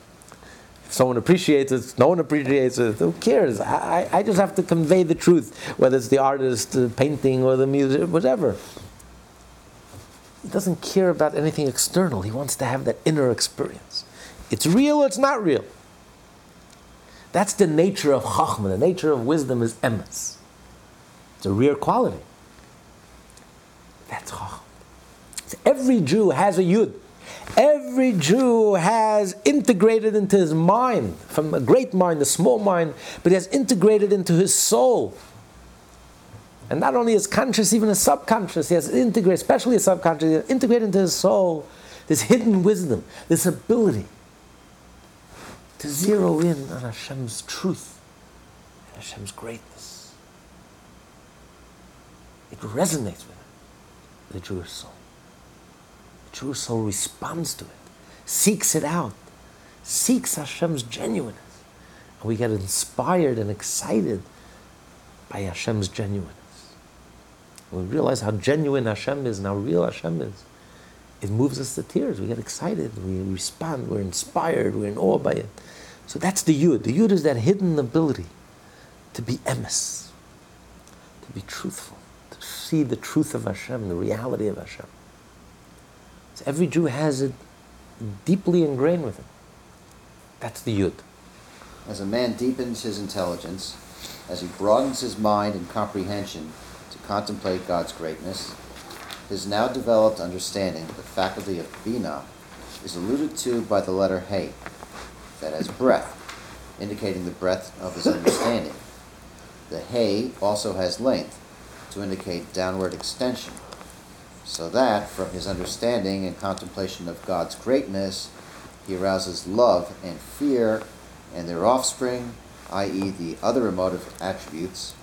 If someone appreciates it, no one appreciates it. Who cares? I, I just have to convey the truth, whether it's the artist, the painting, or the music, whatever. He doesn't care about anything external. He wants to have that inner experience. It's real or it's not real. That's the nature of Chachma. The nature of wisdom is emes. It's a rare quality. That's Chachma. Every Jew has a Yud. Every Jew has integrated into his mind, from a great mind, a small mind, but he has integrated into his soul. And not only his conscious, even his subconscious, he has integrated, especially his subconscious, he has integrated into his soul this hidden wisdom, this ability to zero in on Hashem's truth and Hashem's greatness. It resonates with him, the Jewish soul. Jewish soul responds to it, seeks it out, seeks Hashem's genuineness. And we get inspired and excited by Hashem's genuineness. We realize how genuine Hashem is and how real Hashem is. It moves us to tears. We get excited. We respond. We're inspired. We're in awe by it. So that's the yud. The yud is that hidden ability to be emes, to be truthful, to see the truth of Hashem, the reality of Hashem. So every Jew has it deeply ingrained with him. That's the yud.
As a man deepens his intelligence, as he broadens his mind and comprehension to contemplate God's greatness, his now developed understanding, the faculty of bina, is alluded to by the letter He, that has breadth, indicating the breadth of his understanding. The He also has length, to indicate downward extension, so that from his understanding and contemplation of God's greatness, he arouses love and fear and their offspring, i.e., the other emotive attributes,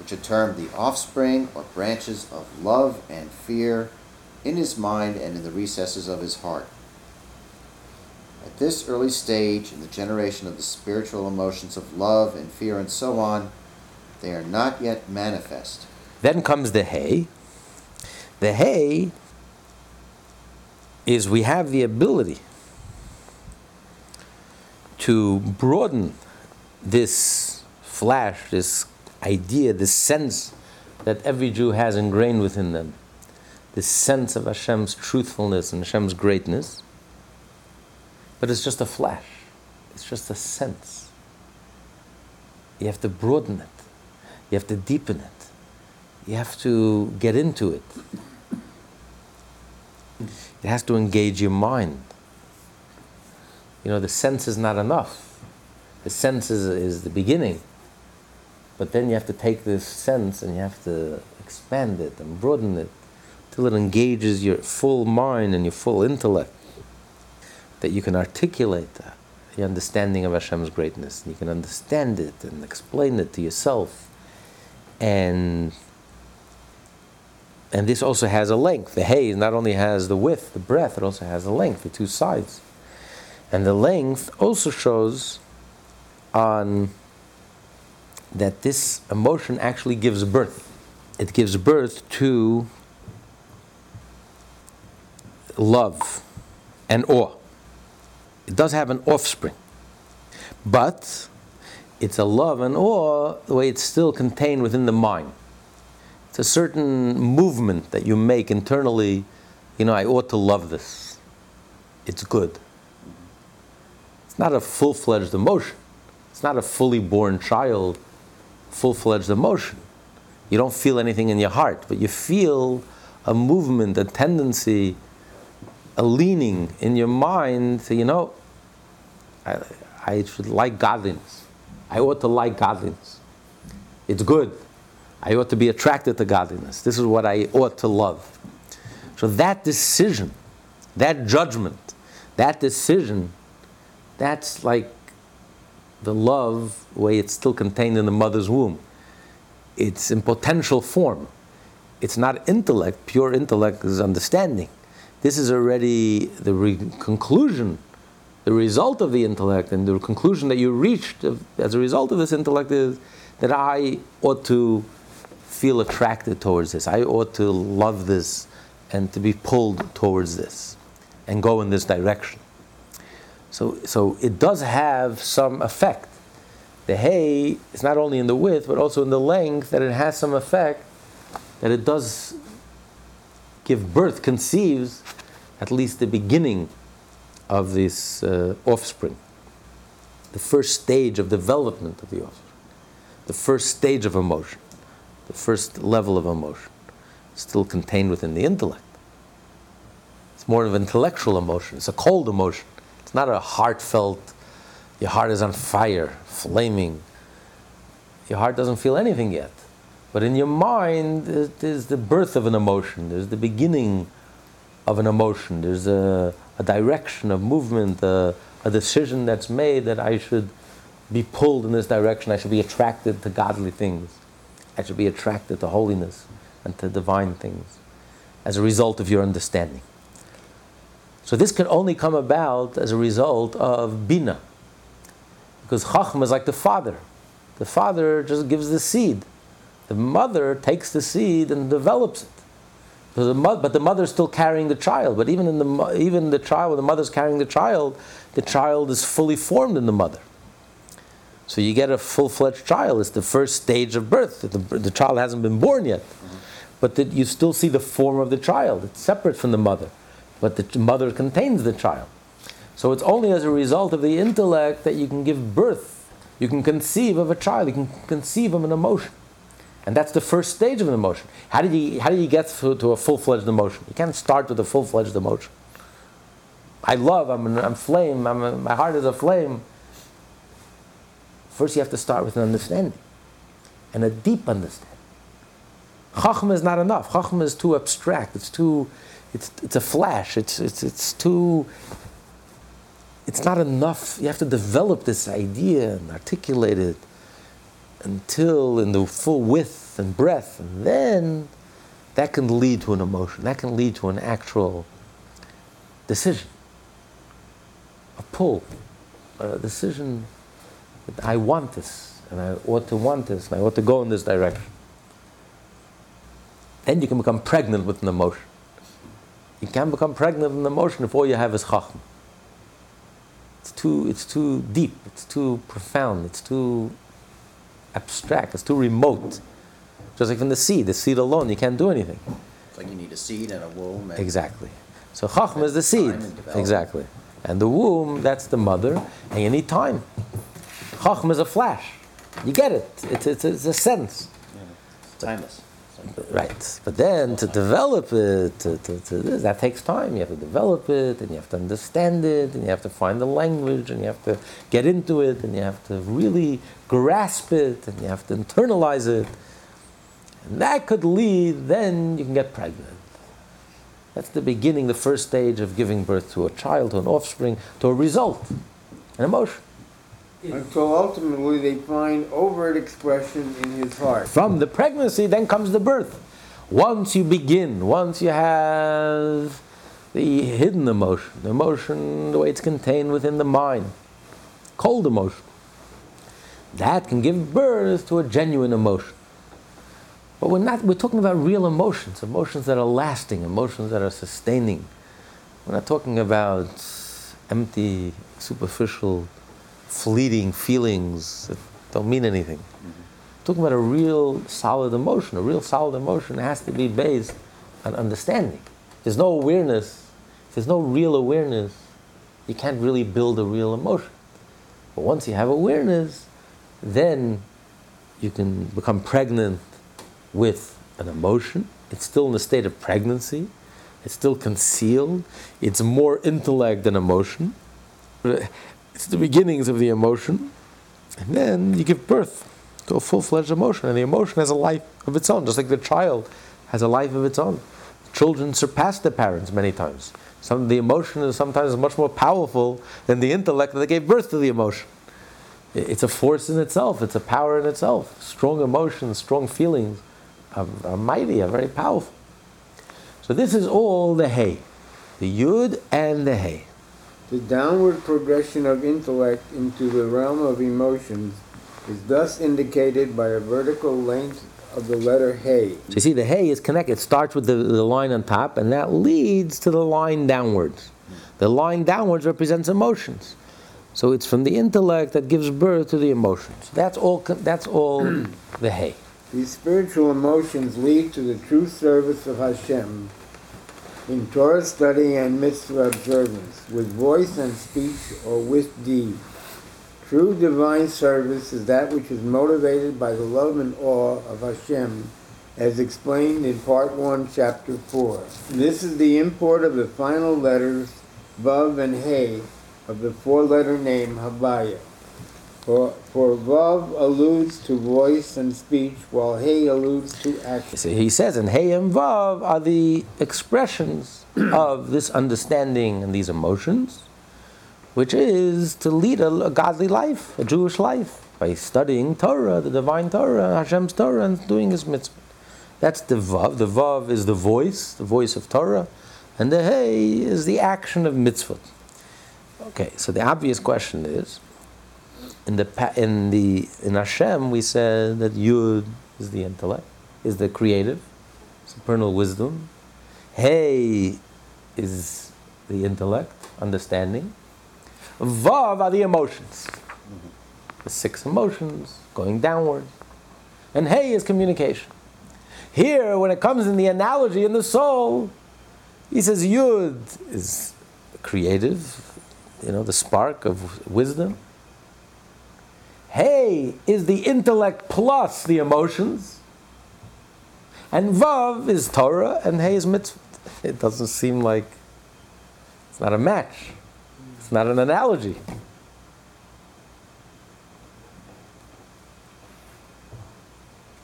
which are termed the offspring or branches of love and fear in his mind and in the recesses of his heart. At this early stage in the generation of the spiritual emotions of love and fear and so on, they are not yet manifest.
Then comes the hay. The hay is we have the ability to broaden this flash, this idea, this sense that every Jew has ingrained within them, this sense of Hashem's truthfulness and Hashem's greatness. But it's just a flash, it's just a sense. You have to broaden it, you have to deepen it, you have to get into it. It has to engage your mind. You know, the sense is not enough. The sense is, is the beginning. But then you have to take this sense and you have to expand it and broaden it till it engages your full mind and your full intellect. That you can articulate that, the understanding of Hashem's greatness. And You can understand it and explain it to yourself. And and this also has a length. The hay not only has the width, the breadth, it also has a length, the two sides. And the length also shows on that this emotion actually gives birth. It gives birth to love and awe. It does have an offspring. But it's a love and awe the way it's still contained within the mind. It's a certain movement that you make internally. You know, I ought to love this. It's good. It's not a full fledged emotion. It's not a fully born child, full fledged emotion. You don't feel anything in your heart, but you feel a movement, a tendency, a leaning in your mind to, you know, I, I should like godliness. I ought to like godliness. It's good. I ought to be attracted to godliness. This is what I ought to love. So that decision, that judgment, that decision, that's like the love, way it's still contained in the mother's womb. It's in potential form. It's not intellect. Pure intellect is understanding. This is already the re- conclusion, the result of the intellect, and the conclusion that you reached as a result of this intellect is that I ought to feel attracted towards this. I ought to love this and to be pulled towards this and go in this direction. So, so it does have some effect. The hay is not only in the width, but also in the length, that it has some effect, that it does give birth, conceives at least the beginning of this uh, offspring, the first stage of development of the offspring, the first stage of emotion, the first level of emotion, still contained within the intellect. It's more of an intellectual emotion, it's a cold emotion. It's not a heartfelt, your heart is on fire, flaming. Your heart doesn't feel anything yet. But in your mind, there's the birth of an emotion, there's the beginning of an emotion, there's a, a direction of movement, a, a decision that's made that I should be pulled in this direction, I should be attracted to godly things, I should be attracted to holiness and to divine things as a result of your understanding. So this can only come about as a result of bina, because chachma is like the father. The father just gives the seed. The mother takes the seed and develops it. So the mo- but the still carrying the child. But even in the mo- even the child, when the mother's carrying the child, the child is fully formed in the mother. So you get a full-fledged child. It's the first stage of birth. The, the child hasn't been born yet, mm-hmm. but the, you still see the form of the child. It's separate from the mother, but the mother contains the child. So it's only as a result of the intellect that you can give birth. You can conceive of a child. You can conceive of an emotion. And that's the first stage of an emotion. How do you, how do you get to, to a full fledged emotion? You can't start with a full fledged emotion. I love, I'm, an, I'm flame, I'm a, my heart is a flame. First, you have to start with an understanding, and a deep understanding. Chachma is not enough. Chachma is too abstract. It's too, it's, it's a flash. It's, it's, it's too, it's not enough. You have to develop this idea and articulate it until in the full width and breadth, and then that can lead to an emotion. That can lead to an actual decision, a pull, a decision that I want this, and I ought to want this, and I ought to go in this direction. Then you can become pregnant with an emotion. You can become pregnant with an emotion if all you have is chachma. It's too, it's too deep, it's too profound, it's too abstract, it's too remote. Just like from the seed, the seed alone, you can't do anything.
It's like you need a seed and a womb. And
Exactly. So chachma is the seed.
And.
Exactly. And the womb, that's the mother, and you need time. Chachma is a flash. You get it. It's, it's, it's a sense.
timeless.
Right. But then to develop it, to, to, to this, that takes time. You have to develop it, and you have to understand it, and you have to find the language, and you have to get into it, and you have to really grasp it, and you have to internalize it. And that could lead, then you can get pregnant. That's the beginning, the first stage of giving birth to a child, to an offspring, to a result, an emotion.
Until ultimately they find overt expression in his heart.
From the pregnancy, then comes the birth. Once you begin, once you have the hidden emotion, the emotion the way it's contained within the mind, cold emotion, that can give birth to a genuine emotion. But we're not, we're talking about real emotions, emotions that are lasting, emotions that are sustaining. We're not talking about empty, superficial, fleeting feelings that don't mean anything. Talking about a real solid emotion. A real solid emotion has to be based on understanding. There's no awareness, if there's no real awareness, you can't really build a real emotion. But once you have awareness, then you can become pregnant with an emotion. It's still in the state of pregnancy. It's still concealed. It's more intellect than emotion. It's the beginnings of the emotion. And then you give birth to a full fledged emotion. And the emotion has a life of its own, just like the child has a life of its own. Children surpass their parents many times. Some, the emotion is sometimes much more powerful than the intellect that gave birth to the emotion. It's a force in itself, it's a power in itself. Strong emotions, strong feelings are, are mighty, are very powerful. So this is all the hay, the yud and the hay.
The downward progression of intellect into the realm of emotions is thus indicated by a vertical length of the letter hey.
So you see, the hay is connected. It starts with the, the line on top, and that leads to the line downwards. The line downwards represents emotions. So it's from the intellect that gives birth to the emotions. That's all. That's all the hay.
These spiritual emotions lead to the true service of Hashem in Torah study and mitzvah observance, with voice and speech or with deed. True divine service is that which is motivated by the love and awe of Hashem, as explained in Part 1, Chapter 4. This is the import of the final letters, Vav and He, of the four letter name Havaya. For, for Vav alludes to voice and speech, while He alludes to action.
So he says, and Hey and Vav are the expressions of this understanding and these emotions, which is to lead a, a godly life, a Jewish life, by studying Torah, the divine Torah, Hashem's Torah, and doing His mitzvah. That's the Vav. The Vav is the voice, the voice of Torah, and the Hey is the action of mitzvah. Okay, so the obvious question is, in the in the in Hashem we said that Yud is the intellect, is the creative, supernal wisdom. Hey is the intellect, understanding. Vav are the emotions, the six emotions going downward, and Hey is communication. Here, when it comes in the analogy in the soul, he says Yud is creative, you know, the spark of wisdom. Hey is the intellect plus the emotions. And Vav is Torah and Hey is mitzvah. It doesn't seem like it's not a match. It's not an analogy.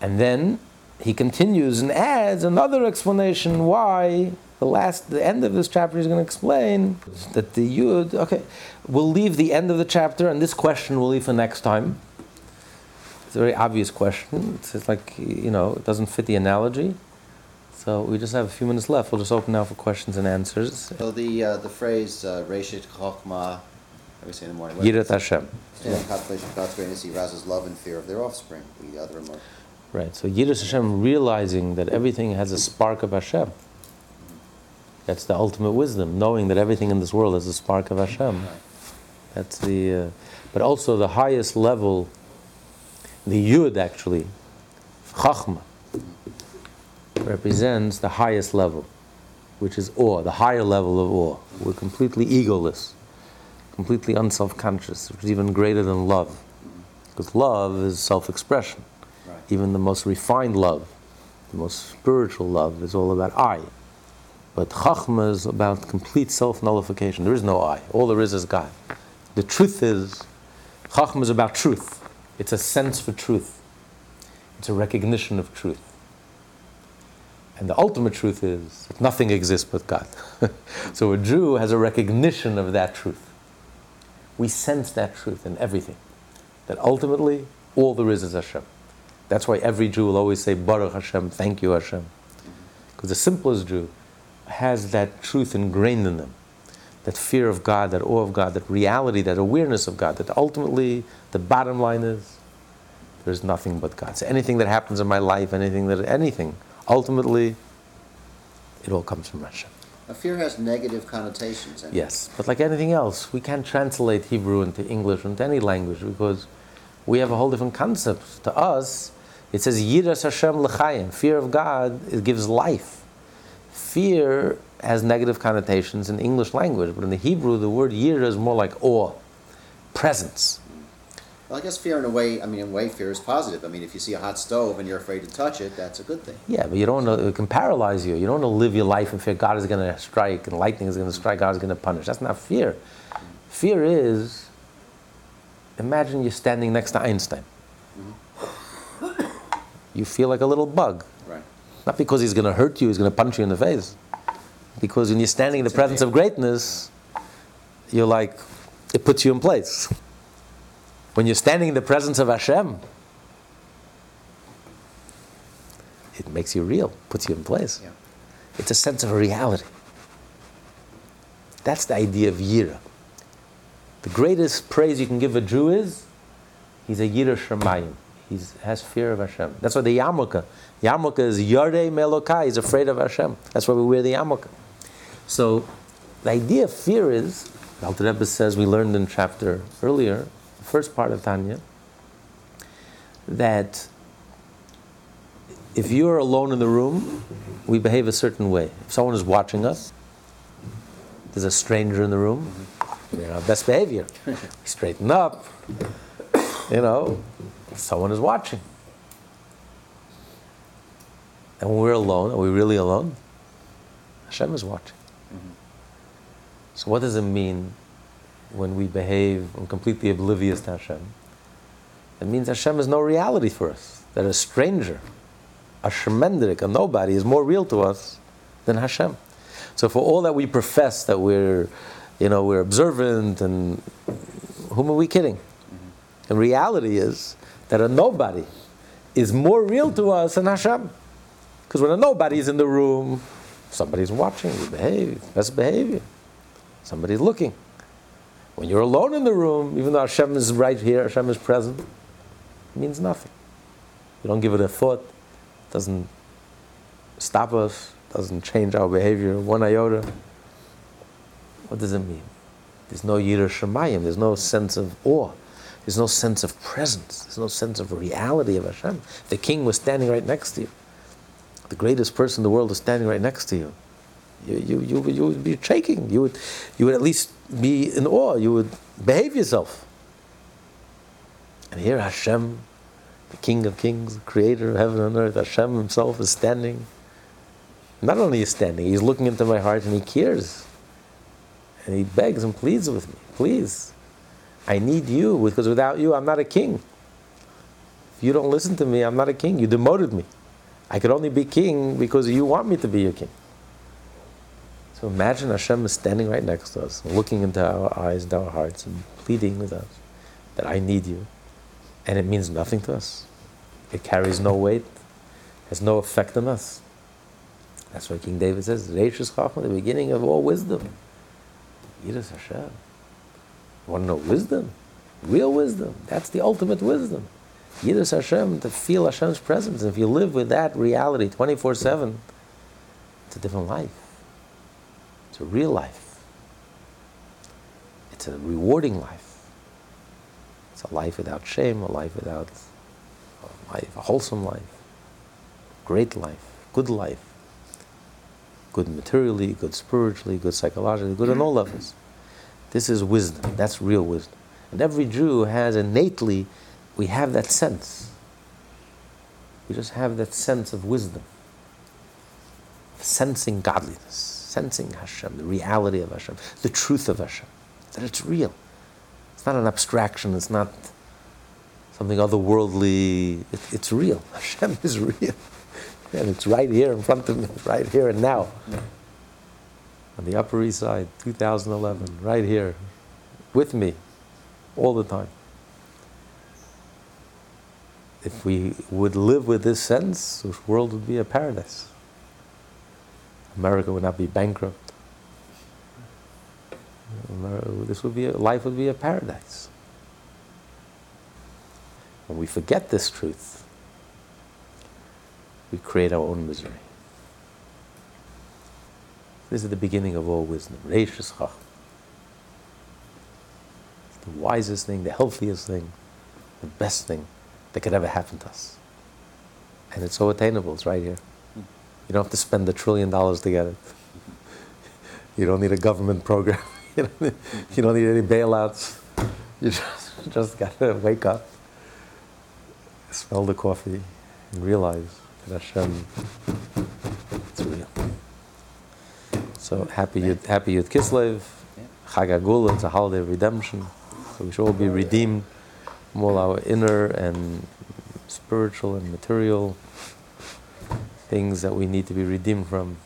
And then he continues and adds another explanation why the last, the end of this chapter is going to explain that the Yud. Okay, we'll leave the end of the chapter, and this question we'll leave for next time. It's a very obvious question. It's like you know, it doesn't fit the analogy. So we just have a few minutes left. We'll just open now for questions and answers.
So the uh, the phrase uh, Reshit I say in the morning.
Yirat Hashem.
Yeah, contemplation of God's greatness, he arouses love and fear of their offspring, the other emotion.
Right. So Yiras Hashem realizing that everything has a spark of Hashem. That's the ultimate wisdom, knowing that everything in this world has a spark of Hashem. That's the, uh, but also the highest level, the Yud actually, Chachma, represents the highest level, which is awe, the higher level of awe. We're completely egoless, completely unself-conscious, which is even greater than love, because love is self-expression.
Right.
Even the most refined love, the most spiritual love, is all about I. But Chachma is about complete self nullification. There is no I. All there is is God. The truth is, Chachma is about truth. It's a sense for truth, it's a recognition of truth. And the ultimate truth is that nothing exists but God. so a Jew has a recognition of that truth. We sense that truth in everything. That ultimately, all there is is Hashem. That's why every Jew will always say, Baruch Hashem, thank you Hashem. Because the simplest Jew has that truth ingrained in them. That fear of God, that awe of God, that reality, that awareness of God, that ultimately the bottom line is there's nothing but God. So anything that happens in my life, anything that anything, ultimately it all comes from.
Now, fear has negative connotations. And
Yes, but like anything else, we can't translate Hebrew into English into any language because we have a whole different concept. To us, it says Yiras Hashem. Fear of God it gives life. Fear has negative connotations in English language, but in the Hebrew, the word Yira is more like awe, presence.
Well, I guess fear, in a way, I mean, in a way, fear is positive. I mean, if you see a hot stove and you're afraid to touch it, that's a good thing.
Yeah, but you don't know, it can paralyze you. You don't want to live your life in fear God is going to strike and lightning is going to strike, God is going to punish. That's not fear. Fear is imagine you're standing next to Einstein. Mm-hmm. You feel like a little bug. Not because he's going to hurt you, he's going to punch you in the face. Because when you're standing in the presence of greatness, you're like, it puts you in place. When you're standing in the presence of Hashem, it makes you real, puts you in place.
Yeah.
It's a sense of reality. That's the idea of Yira. The greatest praise you can give a Jew is he's a Yira Shemayim. He has fear of Hashem. That's why the yarmulke. Yarmulke is Yarei Melokai. He's afraid of Hashem. That's why we wear the yarmulke. So the idea of fear is The Alter Rebbe says we learned in chapter earlier, the first part of Tanya, that if you're alone in the room, we behave a certain way. If someone is watching us, there's a stranger in the room, we're our best behavior. We straighten up, you know, someone is watching. And when we're alone, are we really alone? Hashem is watching. Mm-hmm. So, what does it mean when we behave completely oblivious to Hashem? It means Hashem is no reality for us. That a stranger, a shemendrik, a nobody, is more real to us than Hashem. So, for all that we profess that we're, you know, we're observant, and whom are we kidding? Mm-hmm. And reality is that a nobody is more real to us than Hashem. Because when nobody's in the room, somebody's watching, you behave, that's behavior. Somebody's looking. When you're alone in the room, even though Hashem is right here, Hashem is present, it means nothing. You don't give it a thought, It doesn't stop us, It doesn't change our behavior one iota. What does it mean? There's no Yirah Shamayim, there's no sense of awe, there's no sense of presence, there's no sense of reality of Hashem. The king was standing right next to you. The greatest person in the world is standing right next to you you, you, you, you would be shaking. You would, you would at least be in awe. You would behave yourself. And here Hashem, the King of Kings, Creator of heaven and earth, Hashem Himself is standing. Not only is standing, He's looking into my heart and He cares. And He begs and pleads with me, please. I need you because without you, I'm not a king. If you don't listen to me, I'm not a king. You demoted me. I could only be king because you want me to be your king. So imagine Hashem is standing right next to us, looking into our eyes and our hearts and pleading with us that I need you. And it means nothing to us. It carries no weight, has no effect on us. That's why King David says, Reishis Chachma, the beginning of all wisdom. Yiras Hashem. You want to know wisdom? Real wisdom. That's the ultimate wisdom. Yiras Hashem, to feel Hashem's presence. And if you live with that reality 24 7, it's a different life. It's a real life. It's a rewarding life. It's a life without shame, a life without a life, a wholesome life, great life, good life, good materially, good spiritually, good psychologically, good on all levels. This is wisdom. That's real wisdom. And every Jew has innately, we have that sense. We just have that sense of wisdom, sensing godliness sensing Hashem, the reality of Hashem, the truth of Hashem, that it's real. It's not an abstraction, it's not something otherworldly, it, it's real. Hashem is real. And it's right here in front of me, right here and now. On the Upper East Side, 2011, right here, with me, all the time. If we would live with this sense, the world would be a paradise. America would not be bankrupt. This would be a, life would be a paradise. When we forget this truth, we create our own misery. This is the beginning of all wisdom. The wisest thing, the healthiest thing, the best thing that could ever happen to us. And it's so attainable, it's right here. You don't have to spend a trillion dollars to get it. You don't need a government program. you, don't need, you don't need any bailouts. You just, just got to wake up, smell the coffee, and realize that Hashem, it's real. So happy Yud, happy Yud Kislev, Chag HaGeula, it's a holiday of redemption. So we should all be redeemed all our inner and spiritual and material things that we need to be redeemed from.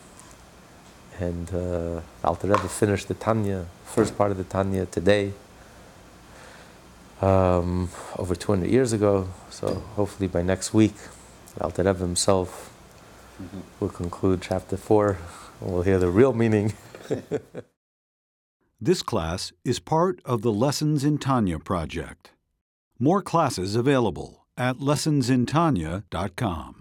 And uh, Alter Rebbe finished the Tanya, first part of the Tanya today, um, over 200 years ago. So hopefully by next week, Alter Rebbe himself mm-hmm. will conclude chapter 4 and we'll hear the real meaning.
this class is part of the Lessons in Tanya project. More classes available at lessonsintanya.com.